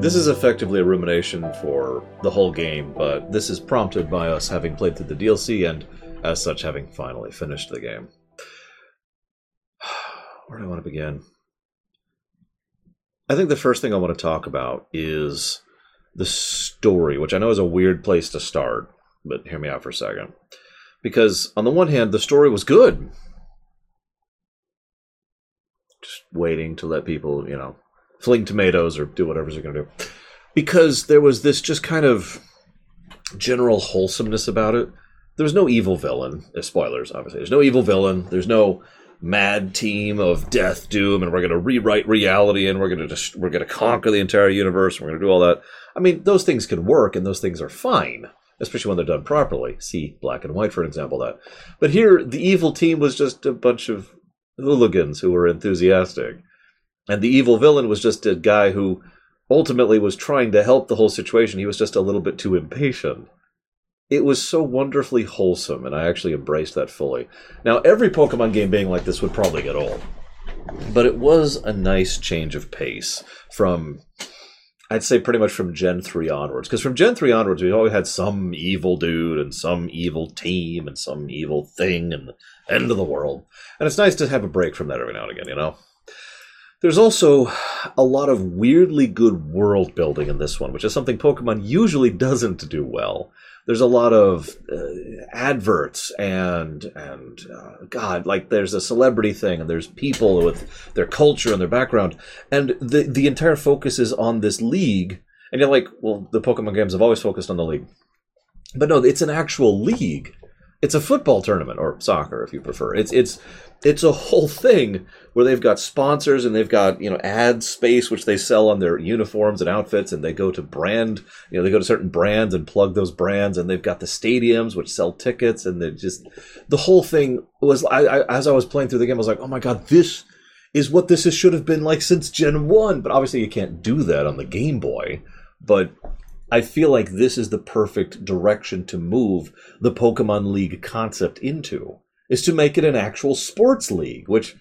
This is effectively a rumination for the whole game, but this is prompted by us having played through the DLC and, as such, having finally finished the game. Where do I want to begin? I think the first thing I want to talk about is the story, which I know is a weird place to start, but hear me out for a second. Because, on the one hand, the story was good. Just waiting to let people, you know, fling tomatoes or do whatever they're going to do. Because there was this just kind of general wholesomeness about it. There was no evil villain. Uh, spoilers, obviously. There's no evil villain. There's no mad team of death doom and we're going to rewrite reality and we're going to just we're going to conquer the entire universe And we're going to do all that i mean those things can work and those things are fine especially when they're done properly see black and white for example that but here the evil team was just a bunch of hooligans who were enthusiastic and the evil villain was just a guy who ultimately was trying to help the whole situation. He was just a little bit too impatient. It was so wonderfully wholesome, and I actually embraced that fully. Now, every Pokemon game being like this would probably get old. But it was a nice change of pace from, I'd say, pretty much from Gen 3 onwards. Because from Gen 3 onwards, we always had some evil dude and some evil team and some evil thing and the end of the world. And it's nice to have a break from that every now and again, you know? There's also a lot of weirdly good world building in this one, which is something Pokemon usually doesn't do well. There's a lot of uh, adverts and and uh, God, like there's a celebrity thing, and there's people with their culture and their background, and the the entire focus is on this league. And you're like, well, the Pokemon games have always focused on the league, but no, it's an actual league. It's a football tournament or soccer, if you prefer. It's it's it's a whole thing where they've got sponsors and they've got you know ad space which they sell on their uniforms and outfits and they go to brand you know they go to certain brands and plug those brands and they've got the stadiums which sell tickets and they just the whole thing was I, I, as I was playing through the game I was like oh my god this is what this is, should have been like since Gen One but obviously you can't do that on the Game Boy but I feel like this is the perfect direction to move the Pokemon League concept into is to make it an actual sports league, which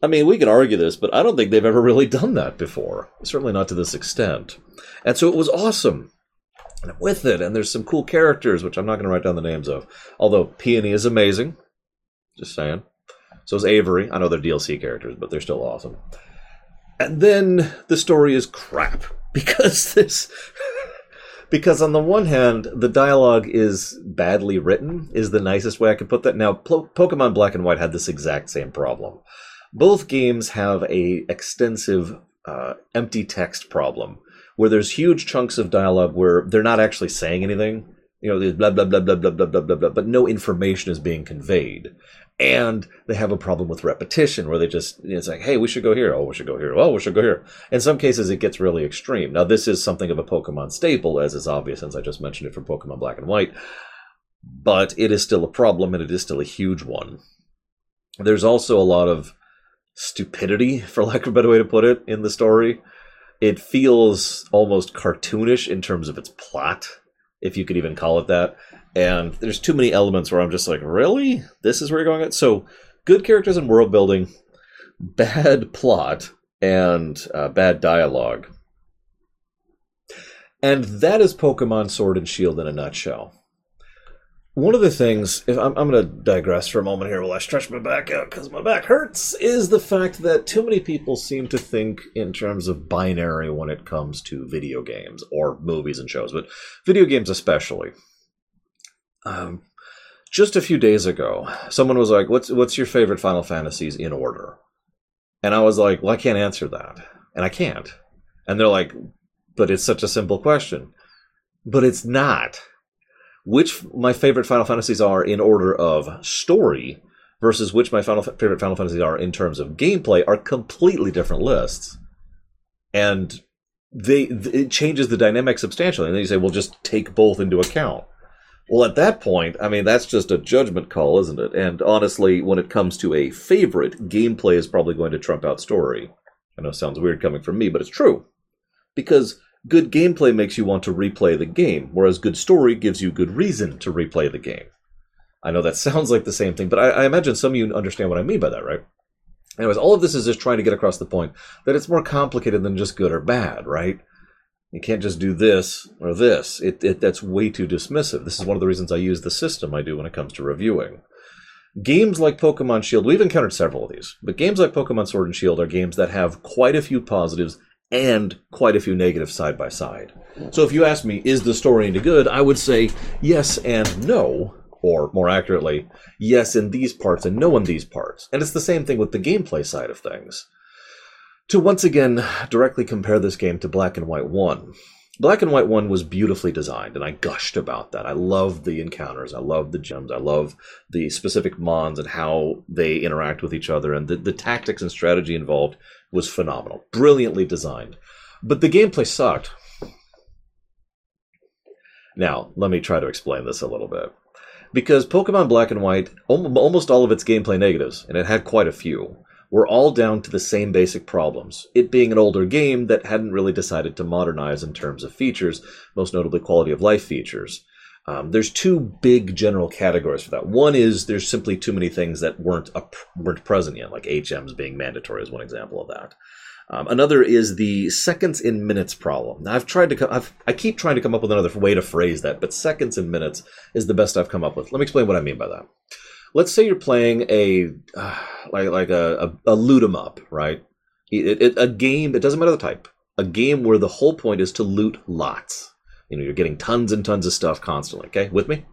I mean, we could argue this, but I don't think they've ever really done that before. Certainly not to this extent. And so it was awesome with it, and there's some cool characters, which I'm not going to write down the names of. Although Peony is amazing. Just saying. So is Avery. I know they're DLC characters, but they're still awesome. And then the story is crap because this because on the one hand, the dialogue is badly written, is the nicest way I could put that. Now, po- Pokemon Black and White had this exact same problem. Both games have a extensive uh, empty text problem, where there's huge chunks of dialogue where they're not actually saying anything. You know, there's blah blah blah blah blah blah blah blah blah, but no information is being conveyed and they have a problem with repetition where they just it's like hey we should go here. Oh we should go here. Oh we should go here. In some cases it gets really extreme. Now this is something of a pokemon staple as is obvious since i just mentioned it for pokemon black and white but it is still a problem and it is still a huge one. There's also a lot of stupidity for lack of a better way to put it in the story. It feels almost cartoonish in terms of its plot if you could even call it that and there's too many elements where I'm just like, really? This is where you're going at? So, good characters and world building, bad plot, and uh, bad dialogue. And that is Pokemon Sword and Shield in a nutshell. One of the things, if I'm, I'm going to digress for a moment here while I stretch my back out because my back hurts, is the fact that too many people seem to think in terms of binary when it comes to video games or movies and shows, but video games especially. Um, just a few days ago, someone was like, "What's what's your favorite Final Fantasies in order?" And I was like, "Well, I can't answer that, and I can't." And they're like, "But it's such a simple question." But it's not. Which my favorite Final Fantasies are in order of story versus which my final, favorite Final Fantasies are in terms of gameplay are completely different lists. And they it changes the dynamic substantially. And then you say, well, just take both into account. Well, at that point, I mean, that's just a judgment call, isn't it? And honestly, when it comes to a favorite, gameplay is probably going to trump out story. I know it sounds weird coming from me, but it's true. Because good gameplay makes you want to replay the game, whereas good story gives you good reason to replay the game. I know that sounds like the same thing, but I, I imagine some of you understand what I mean by that, right? Anyways, all of this is just trying to get across the point that it's more complicated than just good or bad, right? You can't just do this or this. It, it that's way too dismissive. This is one of the reasons I use the system I do when it comes to reviewing. Games like Pokemon Shield, we've encountered several of these, but games like Pokemon Sword and Shield are games that have quite a few positives and quite a few negatives side by side. So if you ask me, is the story any good? I would say yes and no, or more accurately, yes in these parts and no in these parts. And it's the same thing with the gameplay side of things to once again directly compare this game to Black and White 1. Black and White 1 was beautifully designed, and I gushed about that. I love the encounters, I love the gems, I love the specific mons and how they interact with each other, and the, the tactics and strategy involved was phenomenal. Brilliantly designed. But the gameplay sucked. Now, let me try to explain this a little bit. Because Pokemon Black and White, almost all of its gameplay negatives, and it had quite a few, were all down to the same basic problems. It being an older game that hadn't really decided to modernize in terms of features, most notably quality of life features. Um, there's two big general categories for that. One is there's simply too many things that weren't weren't present yet, like HMs being mandatory is one example of that. Um, another is the seconds in minutes problem. Now, I've tried to, co- I've, I keep trying to come up with another way to phrase that, but seconds in minutes is the best I've come up with. Let me explain what I mean by that let's say you're playing a uh, like like a, a, a loot 'em up, right? It, it, a game. It doesn't matter the type. A game where the whole point is to loot lots. You know, you're getting tons and tons of stuff constantly. Okay, with me?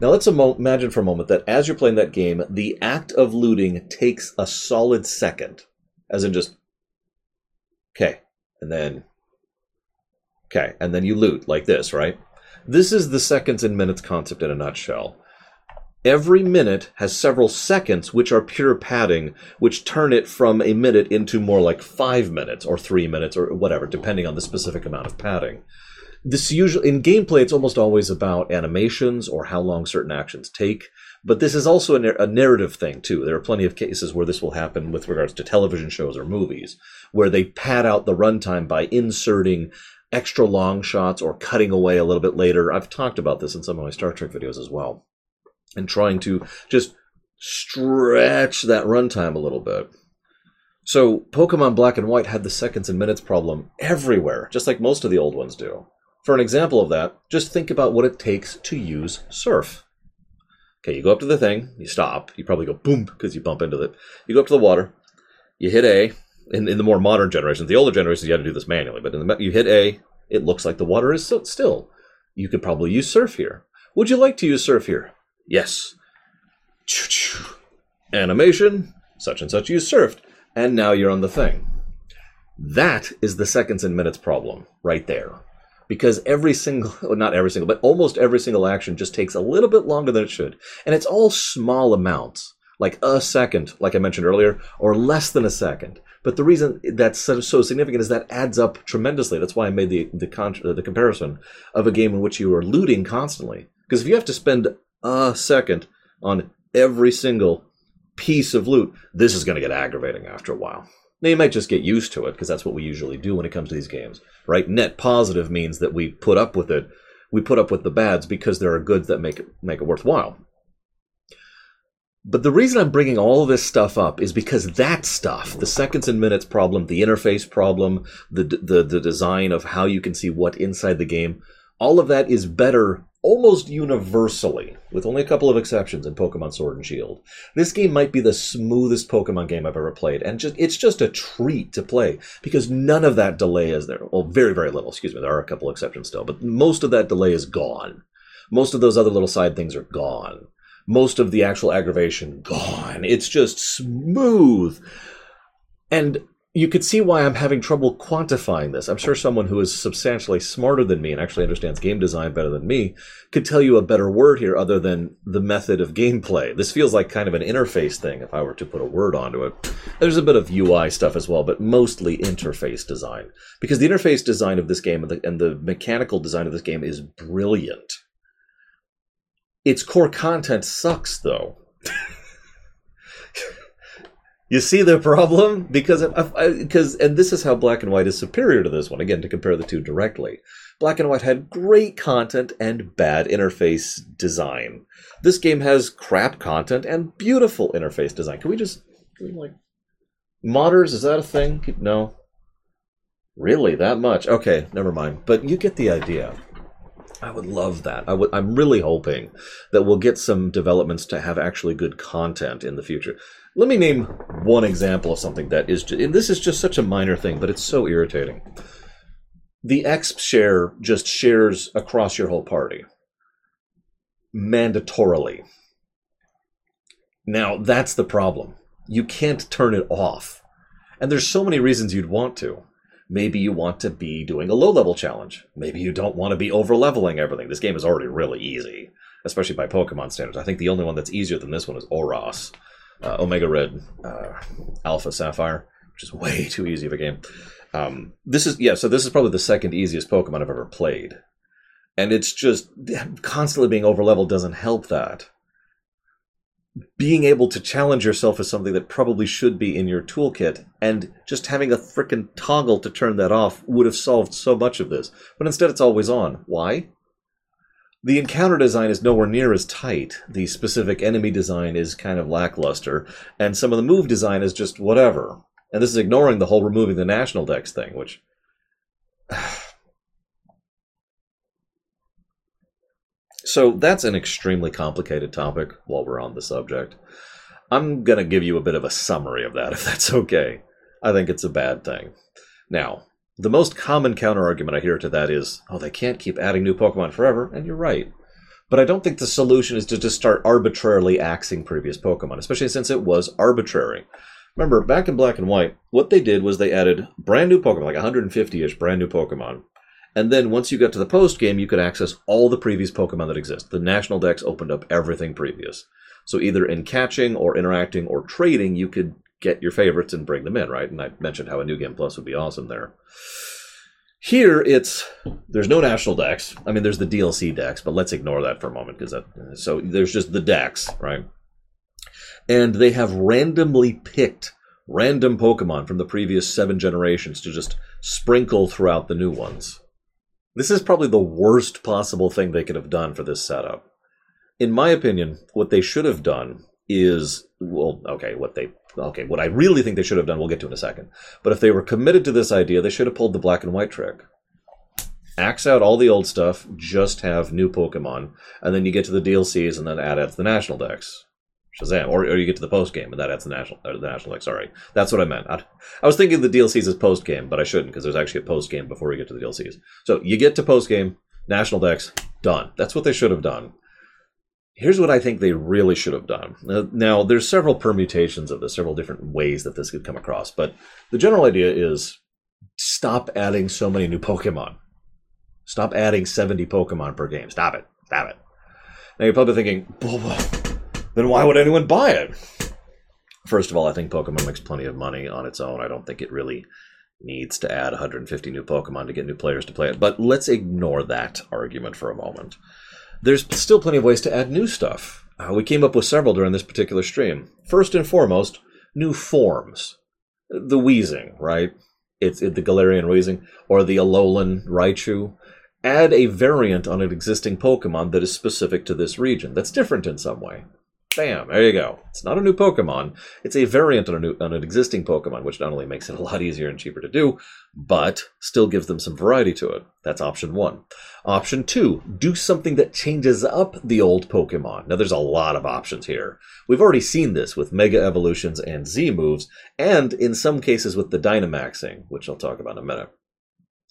Now let's imagine for a moment that as you're playing that game, the act of looting takes a solid second, as in just okay, and then okay, and then you loot like this, right? This is the seconds and minutes concept in a nutshell. Every minute has several seconds, which are pure padding, which turn it from a minute into more like five minutes or three minutes or whatever, depending on the specific amount of padding. This usually in gameplay, it's almost always about animations or how long certain actions take. But this is also a, a narrative thing too. There are plenty of cases where this will happen with regards to television shows or movies, where they pad out the runtime by inserting extra long shots or cutting away a little bit later. I've talked about this in some of my Star Trek videos as well and trying to just stretch that runtime a little bit. So Pokemon Black and White had the seconds and minutes problem everywhere, just like most of the old ones do. For an example of that, just think about what it takes to use Surf. Okay, you go up to the thing, you stop, you probably go boom because you bump into it. You go up to the water, you hit A. In, in the more modern generations, the older generations, you had to do this manually, but in the, you hit A, it looks like the water is still. You could probably use Surf here. Would you like to use Surf here? Yes. Animation, such and such you surfed, and now you're on the thing. That is the seconds and minutes problem right there. Because every single, not every single, but almost every single action just takes a little bit longer than it should. And it's all small amounts, like a second, like I mentioned earlier, or less than a second. But the reason that's so, so significant is that adds up tremendously. That's why I made the, the, con- the comparison of a game in which you are looting constantly. Because if you have to spend a second on every single piece of loot, this is going to get aggravating after a while. Now, you might just get used to it because that's what we usually do when it comes to these games, right? Net positive means that we put up with it. We put up with the bads because there are goods that make it, make it worthwhile. But the reason I'm bringing all this stuff up is because that stuff, the seconds and minutes problem, the interface problem, the, the, the design of how you can see what inside the game, all of that is better almost universally, with only a couple of exceptions in Pokemon Sword and Shield. This game might be the smoothest Pokemon game I've ever played, and just it's just a treat to play because none of that delay is there. Well, very very little. Excuse me, there are a couple exceptions still, but most of that delay is gone. Most of those other little side things are gone. Most of the actual aggravation gone. It's just smooth. And you could see why I'm having trouble quantifying this. I'm sure someone who is substantially smarter than me and actually understands game design better than me could tell you a better word here other than the method of gameplay. This feels like kind of an interface thing if I were to put a word onto it. There's a bit of UI stuff as well, but mostly interface design. Because the interface design of this game and the, and the mechanical design of this game is brilliant. Its core content sucks though. You see the problem because because uh, and this is how black and white is superior to this one again to compare the two directly. Black and white had great content and bad interface design. This game has crap content and beautiful interface design. Can we just like modders? Is that a thing? No. Really, that much? Okay, never mind. But you get the idea. I would love that. I would. I'm really hoping that we'll get some developments to have actually good content in the future. Let me name one example of something that is. And this is just such a minor thing, but it's so irritating. The X share just shares across your whole party mandatorily. Now that's the problem. You can't turn it off, and there's so many reasons you'd want to. Maybe you want to be doing a low level challenge. Maybe you don't want to be over leveling everything. This game is already really easy, especially by Pokemon standards. I think the only one that's easier than this one is ORAS, uh, Omega Red, uh, Alpha Sapphire, which is way too easy of a game. Um, this is yeah, so this is probably the second easiest Pokemon I've ever played, and it's just constantly being over leveled doesn't help that being able to challenge yourself is something that probably should be in your toolkit, and just having a frickin' toggle to turn that off would have solved so much of this. But instead, it's always on. Why? The encounter design is nowhere near as tight. The specific enemy design is kind of lackluster, and some of the move design is just whatever. And this is ignoring the whole removing the national dex thing, which. So that's an extremely complicated topic while we're on the subject. I'm going to give you a bit of a summary of that, if that's okay. I think it's a bad thing. Now, the most common counterargument I hear to that is, oh, they can't keep adding new Pokemon forever, and you're right. But I don't think the solution is to just start arbitrarily axing previous Pokemon, especially since it was arbitrary. Remember, back in Black and White, what they did was they added brand new Pokemon, like 150 ish brand new Pokemon, and then once you got to the post game, you could access all the previous Pokemon that exist. The National Dex opened up everything previous. So either in catching or interacting or trading, you could get your favorites and bring them in, right? And I mentioned how a New Game Plus would be awesome there. Here, it's there's no National Dex. I mean, there's the DLC Dex, but let's ignore that for a moment because that. So there's just the Dex, right? And they have randomly picked random Pokemon from the previous seven generations to just sprinkle throughout the new ones. This is probably the worst possible thing they could have done for this setup. In my opinion, what they should have done is well, okay, what they okay, what I really think they should have done, we'll get to in a second. But if they were committed to this idea, they should have pulled the black and white trick. Axe out all the old stuff, just have new Pokemon, and then you get to the DLCs and then add it to the national dex. Shazam, or, or you get to the post game and that adds the national the national deck. Sorry, that's what I meant. I, I was thinking the DLCs is post game, but I shouldn't because there's actually a post game before we get to the DLCs. So you get to post game, national dex, done. That's what they should have done. Here's what I think they really should have done. now, there's several permutations of this, several different ways that this could come across, but the general idea is stop adding so many new Pokemon. Stop adding 70 Pokemon per game. Stop it. Stop it. Now you're probably thinking, then why would anyone buy it? First of all, I think Pokemon makes plenty of money on its own. I don't think it really needs to add 150 new Pokemon to get new players to play it. But let's ignore that argument for a moment. There's still plenty of ways to add new stuff. Uh, we came up with several during this particular stream. First and foremost, new forms. The Weezing, right? It's it, the Galarian Weezing, or the Alolan Raichu. Add a variant on an existing Pokemon that is specific to this region, that's different in some way. Bam, there you go. It's not a new Pokemon. It's a variant on, a new, on an existing Pokemon, which not only makes it a lot easier and cheaper to do, but still gives them some variety to it. That's option one. Option two, do something that changes up the old Pokemon. Now, there's a lot of options here. We've already seen this with Mega Evolutions and Z moves, and in some cases with the Dynamaxing, which I'll talk about in a minute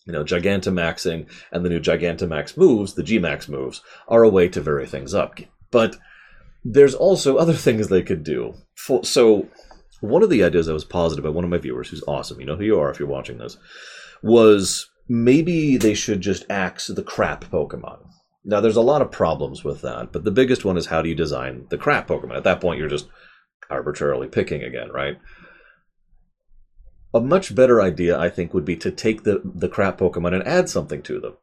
you know, Gigantamaxing and the new Gigantamax moves, the Gmax moves, are a way to vary things up. But there's also other things they could do. For, so, one of the ideas I was positive by one of my viewers, who's awesome, you know who you are if you're watching this, was maybe they should just axe the crap Pokemon. Now, there's a lot of problems with that, but the biggest one is how do you design the crap Pokemon? At that point, you're just arbitrarily picking again, right? A much better idea, I think, would be to take the, the crap Pokemon and add something to them.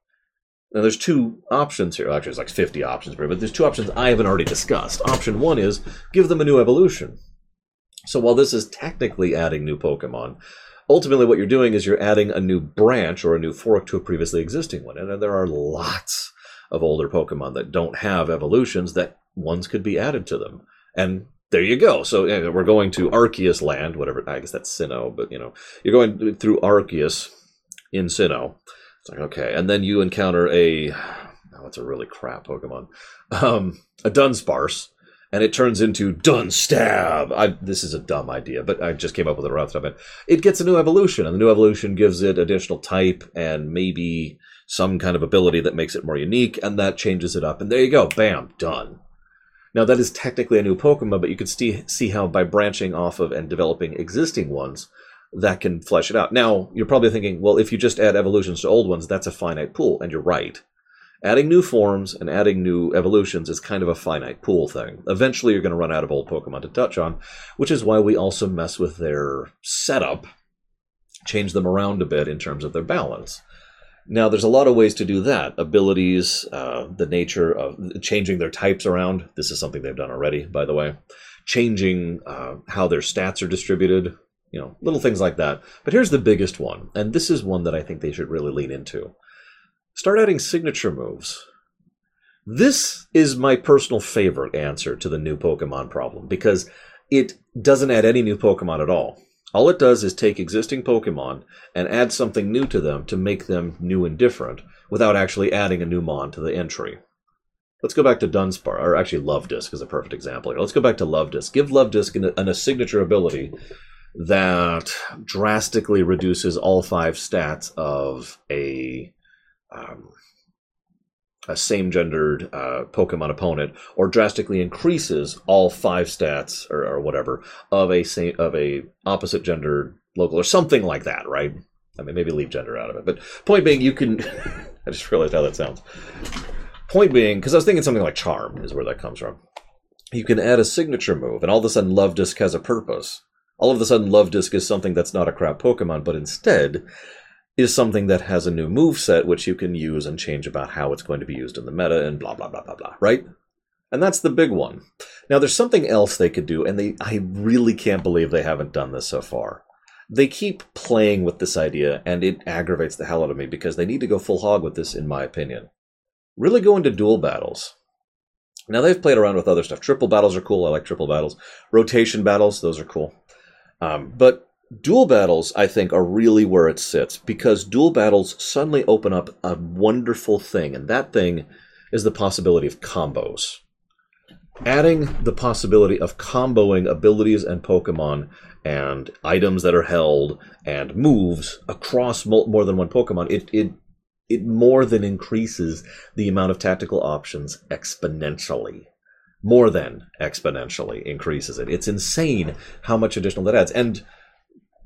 Now, there's two options here. Actually, there's like 50 options, but there's two options I haven't already discussed. Option one is give them a new evolution. So while this is technically adding new Pokemon, ultimately what you're doing is you're adding a new branch or a new fork to a previously existing one. And there are lots of older Pokemon that don't have evolutions that ones could be added to them. And there you go. So we're going to Arceus land, whatever. I guess that's Sinnoh, but you know, you're going through Arceus in Sinnoh. It's like, okay. And then you encounter a, oh, it's a really crap Pokemon, um, a Dunsparce, and it turns into Dunstab. I, this is a dumb idea, but I just came up with it off the of it. Gets a new evolution, and the new evolution gives it additional type and maybe some kind of ability that makes it more unique, and that changes it up. And there you go, bam, done. Now that is technically a new Pokemon, but you can see see how by branching off of and developing existing ones, that can flesh it out. Now you're probably thinking, well, if you just add evolutions to old ones, that's a finite pool, and you're right. Adding new forms and adding new evolutions is kind of a finite pool thing. Eventually, you're going to run out of old Pokemon to touch on, which is why we also mess with their setup, change them around a bit in terms of their balance. Now, there's a lot of ways to do that. Abilities, uh, the nature of changing their types around. This is something they've done already, by the way. Changing uh, how their stats are distributed. You know, little things like that. But here's the biggest one, and this is one that I think they should really lean into. Start adding signature moves. This is my personal favorite answer to the new Pokemon problem because it doesn't add any new Pokemon at all. All it does is take existing Pokemon and add something new to them to make them new and different without actually adding a new Mon to the entry. Let's go back to Dunsparce, or actually Luvdisc is a perfect example here. Let's go back to Luvdisc. Give Luvdisc an, an, a signature ability that drastically reduces all five stats of a um, a same gendered uh, Pokemon opponent, or drastically increases all five stats or, or whatever of a same of a opposite gendered local or something like that, right? I mean, maybe leave gender out of it, but point being, you can. I just realized how that sounds. Point being, because I was thinking something like Charm is where that comes from. You can add a signature move, and all of a sudden, Luvdisc has a purpose. All of a sudden, Luvdisc is something that's not a crap Pokemon, but instead is something that has a new move set which you can use and change about how it's going to be used in the meta and blah blah blah blah blah, right? And that's the big one. Now there's something else they could do and they I really can't believe they haven't done this so far. They keep playing with this idea and it aggravates the hell out of me because they need to go full hog with this in my opinion. Really go into duel battles. Now they've played around with other stuff. Triple battles are cool. I like triple battles. Rotation battles, those are cool. Um, but dual battles, I think, are really where it sits because dual battles suddenly open up a wonderful thing, and that thing is the possibility of combos. Adding the possibility of comboing abilities and Pokemon and items that are held and moves across more than one Pokemon, it, it it more than increases the amount of tactical options exponentially more than exponentially increases it. It's insane how much additional that adds. And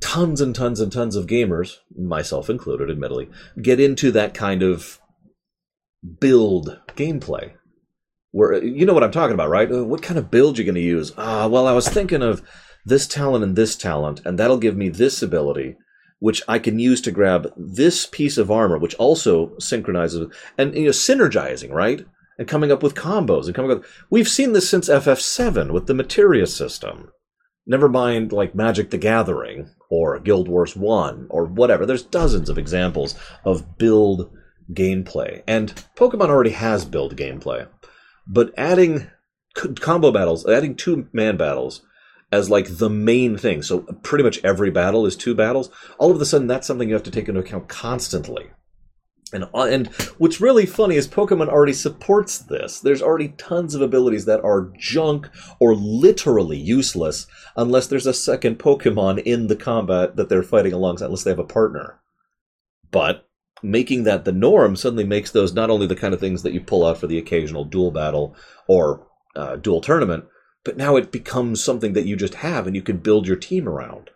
tons and tons and tons of gamers, myself included, admittedly, get into that kind of build gameplay. Where you know what I'm talking about, right? What kind of build you're going to use? Ah, well, I was thinking of this talent and this talent, and that'll give me this ability, which I can use to grab this piece of armor, which also synchronizes and you know synergizing, right? And coming up with combos and coming up. We've seen this since FF7 with the materia system. Never mind like Magic the Gathering, or Guild Wars 1 or whatever. There's dozens of examples of build gameplay. And Pokemon already has build gameplay. But adding combo battles, adding two man battles as like the main thing. So pretty much every battle is two battles. All of a sudden that's something you have to take into account constantly. And, uh, and what's really funny is Pokemon already supports this. There's already tons of abilities that are junk or literally useless unless there's a second Pokemon in the combat that they're fighting alongside, unless they have a partner. But making that the norm suddenly makes those not only the kind of things that you pull out for the occasional duel battle or uh, duel tournament, but now it becomes something that you just have and you can build your team around.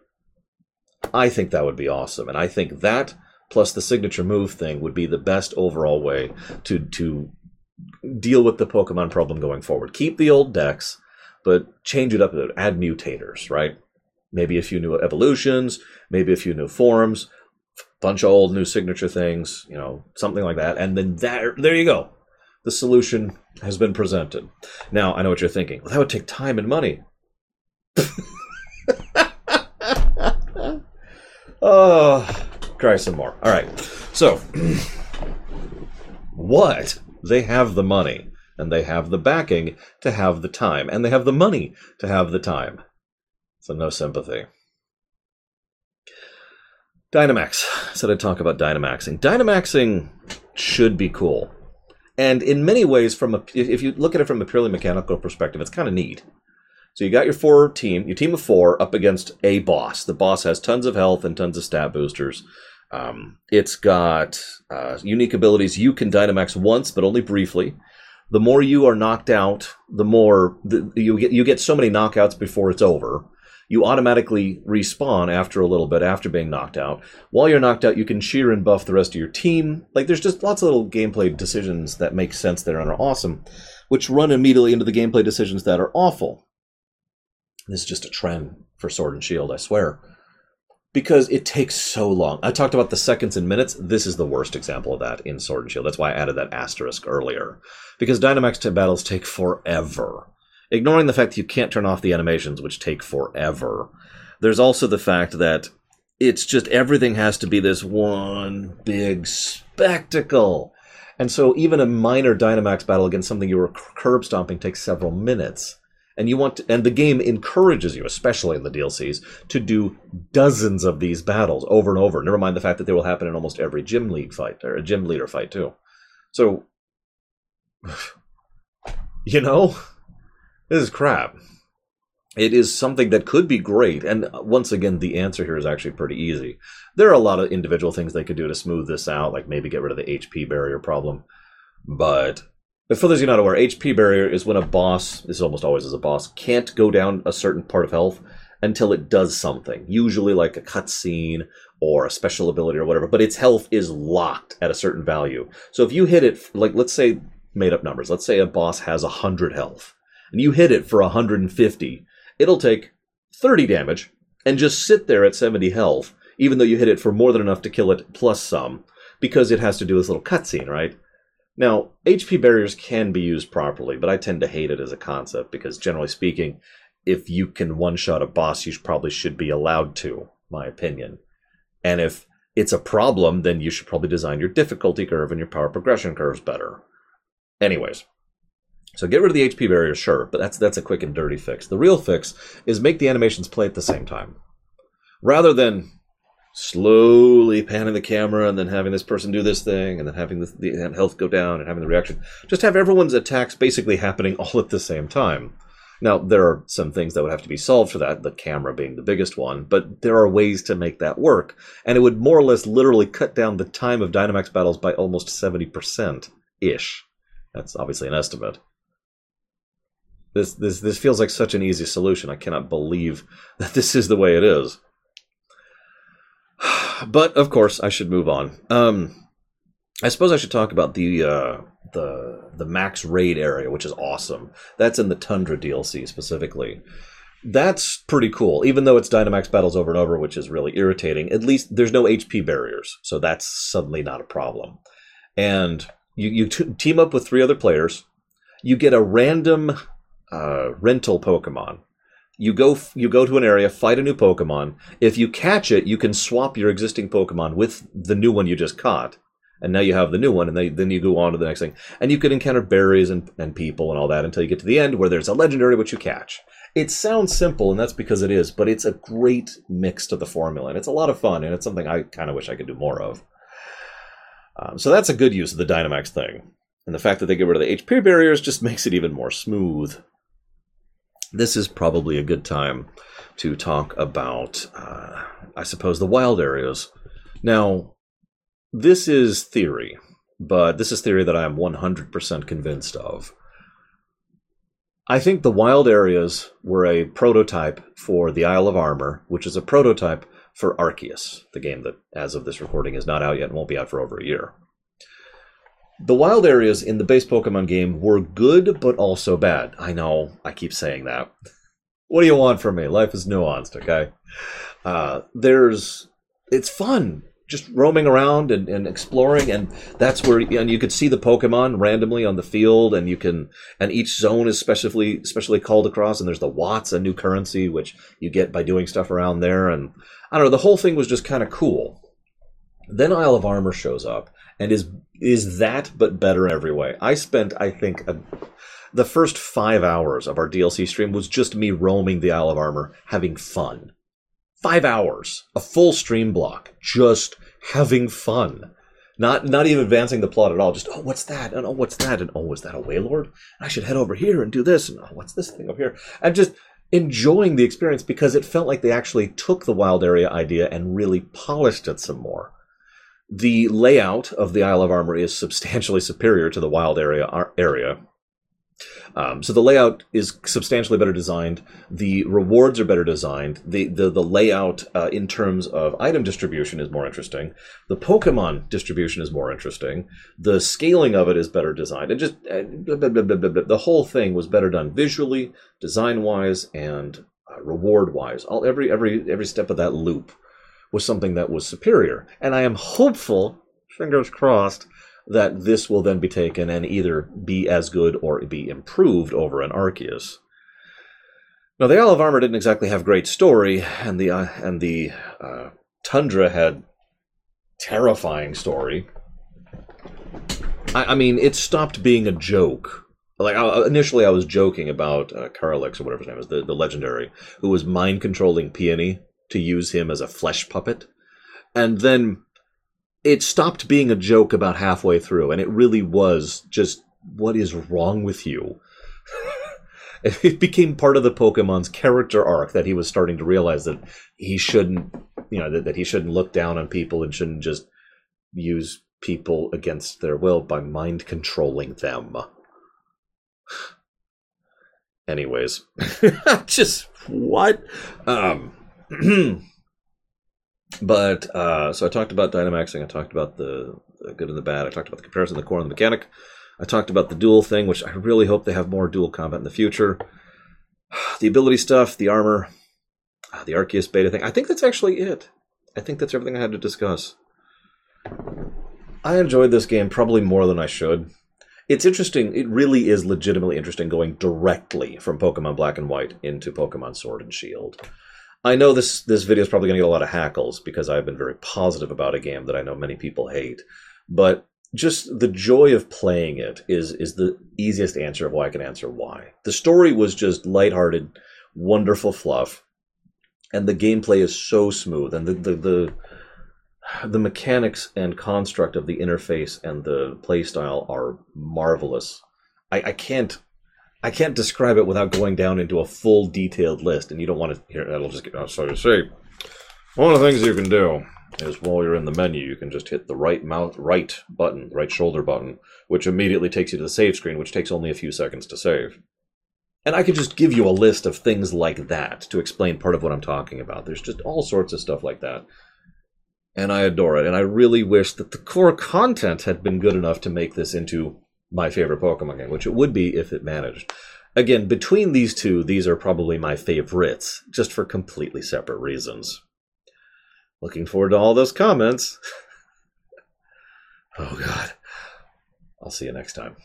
I think that would be awesome. And I think that plus the signature move thing would be the best overall way to to deal with the Pokemon problem going forward. Keep the old dex, but change it up. Add mutators, right? Maybe a few new evolutions, maybe a few new forms, bunch of old new signature things, you know, something like that. And then there, there you go. The solution has been presented. Now, I know what you're thinking. Well, that would take time and money. oh, Cry some more. All right. So, what? They have the money, and they have the backing to have the time, and they have the money to have the time. So, no sympathy. Dynamax. I said I'd talk about Dynamaxing. Dynamaxing should be cool. And in many ways, from a, if you look at it from a purely mechanical perspective, it's kind of neat. So you got your four team, your team of four up against a boss. The boss has tons of health and tons of stat boosters. Um, it's got uh, unique abilities. You can Dynamax once, but only briefly. The more you are knocked out, the more the, you get. You get so many knockouts before it's over you automatically respawn after a little bit after being knocked out. While you're knocked out, you can cheer and buff the rest of your team. Like there's just lots of little gameplay decisions that make sense there and are awesome, which run immediately into the gameplay decisions that are awful. This is just a trend for Sword and Shield, I swear. Because it takes so long. I talked about the seconds and minutes. This is the worst example of that in Sword and Shield. That's why I added that asterisk earlier. Because Dynamax battles take forever ignoring the fact that you can't turn off the animations, which take forever. There's also the fact that it's just everything has to be this one big spectacle. And so even a minor Dynamax battle against something you were curb stomping takes several minutes. And you want to, and the game encourages you, especially in the DLCs, to do dozens of these battles over and over. Never mind the fact that they will happen in almost every gym league fight or a gym leader fight too. So you know, this is crap. It is something that could be great. And uh, once again, the answer here is actually pretty easy. There are a lot of individual things they could do to smooth this out, like maybe get rid of the HP barrier problem. But for those of you not aware, HP barrier is when a boss, this is almost always as a boss, can't go down a certain part of health until it does something. Usually like a cutscene or a special ability or whatever, but its health is locked at a certain value. So if you hit it, like let's say made up numbers, let's say a boss has 100 health and you hit it for 150, it'll take 30 damage and just sit there at 70 health, even though you hit it for more than enough to kill it plus some, because it has to do this little cutscene, right? Now, HP barriers can be used properly, but I tend to hate it as a concept because, generally speaking, if you can one shot a boss, you probably should be allowed to, my opinion. And if it's a problem, then you should probably design your difficulty curve and your power progression curves better. Anyways, so get rid of the HP barrier, sure, but that's that's a quick and dirty fix. The real fix is make the animations play at the same time. Rather than slowly panning the camera and then having this person do this thing and then having the, the health go down and having the reaction, just have everyone's attacks basically happening all at the same time. Now, there are some things that would have to be solved for that, the camera being the biggest one, but there are ways to make that work. And it would more or less literally cut down the time of Dynamax battles by almost 70% ish. That's obviously an estimate. This this this feels like such an easy solution. I cannot believe that this is the way it is. But of course, I should move on. Um, I suppose I should talk about the uh, the the max raid area, which is awesome. That's in the Tundra DLC specifically. That's pretty cool, even though it's Dynamax battles over and over, which is really irritating. At least there's no HP barriers, so that's suddenly not a problem. And you you t- team up with three other players. You get a random uh, rental Pokemon. You go you go to an area, fight a new Pokemon. If you catch it, you can swap your existing Pokemon with the new one you just caught, and now you have the new one. And they, then you go on to the next thing, and you can encounter berries and, and people and all that until you get to the end where there's a legendary which you catch. It sounds simple, and that's because it is, but it's a great mix to the formula, and it's a lot of fun, and it's something I kind of wish I could do more of. Um, so that's a good use of the Dynamax thing. And the fact that they get rid of the HP barriers just makes it even more smooth this is probably a good time to talk about, uh, I suppose, the wild areas. Now, this is theory, but this is theory that I am 100% convinced of. I think the wild areas were a prototype for the Isle of Armor, which is a prototype for Arceus, the game that, as of this recording, is not out yet and won't be out for over a year. The wild areas in the base Pokemon game were good, but also bad. I know, I keep saying that. What do you want from me? Life is nuanced, okay? Uh, there's, it's fun just roaming around and, and exploring and that's where and you could see the pokemon randomly on the field and you can and each zone is specially specially called across and there's the watts a new currency which you get by doing stuff around there and i don't know the whole thing was just kind of cool then isle of armor shows up and is is that but better in every way. I spent, I think, a, the first five hours of our DLC stream was just me roaming the Isle of Armor, having fun. five hours, a full stream block, just having fun. Not not even advancing the plot at all. Just oh, what's that? And oh, what's that? And oh, is that a Wailord? I should head over here and do this. And oh, what's this thing over here? And just enjoying the experience because it felt like they actually took the wild area idea and really polished it some more. The layout of the Isle of Armor is substantially superior to the wild area area. Um, so the layout is substantially better designed. The rewards are better designed. The the, the layout uh, in terms of item distribution is more interesting. The Pokemon distribution is more interesting. The scaling of it is better designed. And just uh, blah, blah, blah, the whole thing was better done visually, design wise, and uh, reward wise. All every every every step of that loop was something that was superior. And I am hopeful, fingers crossed, that this will then be taken and either be as good or be improved over an Arceus. Now, the Isle of Armor didn't exactly have great story, and the uh, and the uh, Tundra had terrifying story. I, I, mean, it stopped being a joke. Like initially, I was joking about uh, Calyrex or whatever his name is, the, the legendary, who was mind controlling Peony to use him as a flesh puppet. And then it stopped being a joke about halfway through, and it really was just what is wrong with you? it became part of the Pokemon's character arc that he was starting to realize that he shouldn't, you know, that, that he shouldn't look down on people and shouldn't just use people against their will by mind controlling them. Anyways, just what? Um, but uh, so I talked about Dynamaxing. I talked about the, the, good and the bad. I talked about the comparison the core and the mechanic. I talked about the dual thing, which I really hope they have more dual combat in the future. The ability stuff, the armor, uh, the Arceus beta thing. I think that's actually it. I think that's everything I had to discuss. I enjoyed this game probably more than I should. It's interesting. It really is legitimately interesting going directly from Pokemon Black and White into Pokemon Sword and Shield. I know this this video is probably going to get a lot of hackles because I've been very positive about a game that I know many people hate, but just the joy of playing it is is the easiest answer of why I can answer why. The story was just lighthearted, wonderful fluff, and the gameplay is so smooth, and the the the, the mechanics and construct of the interface and the playstyle are marvelous. I, I can't I can't describe it without going down into a full detailed list, and you don't want to hear that'll just get oh, so to say. One of the things you can do is while you're in the menu, you can just hit the right mouth right button, right shoulder button, which immediately takes you to the save screen, which takes only a few seconds to save. And I could just give you a list of things like that to explain part of what I'm talking about. There's just all sorts of stuff like that. And I adore it. And I really wish that the core content had been good enough to make this into my favorite Pokemon game, which it would be if it managed. Again, between these two, these are probably my favorites, just for completely separate reasons. Looking forward to all those comments. oh, God. I'll see you next time.